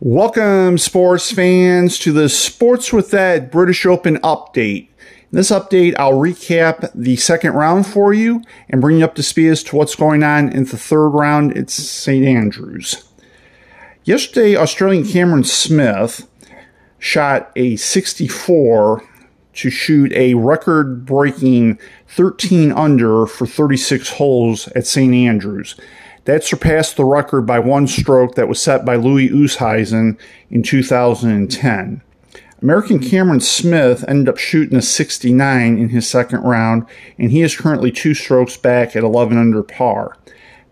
Welcome, sports fans, to the Sports with Ed British Open update. In this update, I'll recap the second round for you and bring you up to speed as to what's going on in the third round. It's St. Andrews. Yesterday, Australian Cameron Smith shot a 64 to shoot a record breaking 13 under for 36 holes at St. Andrews. That surpassed the record by one stroke that was set by Louis Oosthuizen in 2010. American Cameron Smith ended up shooting a 69 in his second round, and he is currently two strokes back at 11 under par.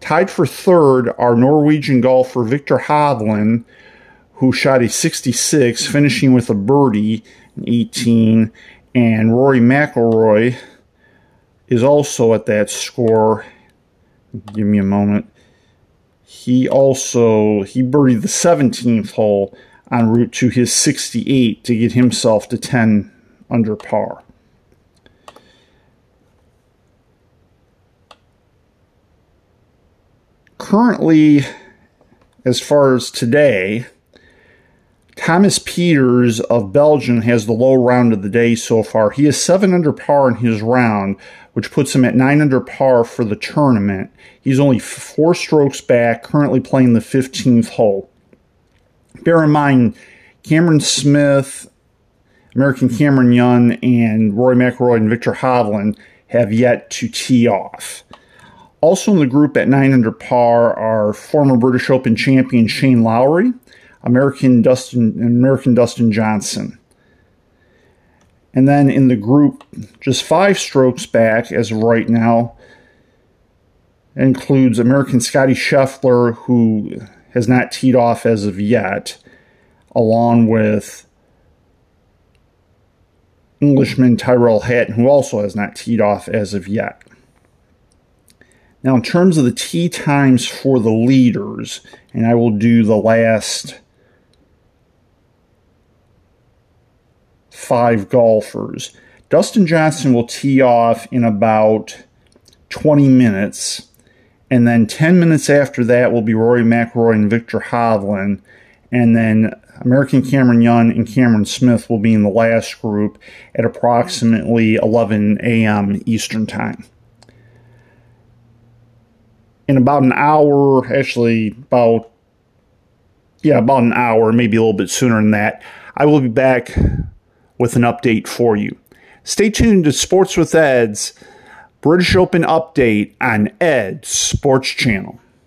Tied for third are Norwegian golfer Viktor Hovland, who shot a 66, finishing with a birdie in 18, and Rory McIlroy is also at that score. Give me a moment. He also he birdied the 17th hole en route to his 68 to get himself to 10 under par. Currently, as far as today, Thomas Pieters of Belgium has the low round of the day so far. He is 7 under par in his round, which puts him at 9 under par for the tournament. He's only four strokes back, currently playing the 15th hole. Bear in mind, Cameron Smith, American Cameron Young, and Rory McIlroy and Viktor Hovland have yet to tee off. Also in the group at 9 under par are former British Open champion Shane Lowry, American Dustin American Dustin Johnson. And then in the group, just five strokes back as of right now, includes American Scotty Scheffler, who has not teed off as of yet, along with Englishman Tyrrell Hatton, who also has not teed off as of yet. Now, in terms of the tee times for the leaders, and I will do the last five golfers. Dustin Johnson will tee off in about 20 minutes. And then 10 minutes after that will be Rory McIlroy and Viktor Hovland. And then American Cameron Young and Cameron Smith will be in the last group at approximately 11 a.m. Eastern Time. In about an hour, actually, about, yeah, about an hour, maybe a little bit sooner than that, I will be back with an update for you. Stay tuned to Sports with Ed's British Open update on Ed Sports Channel.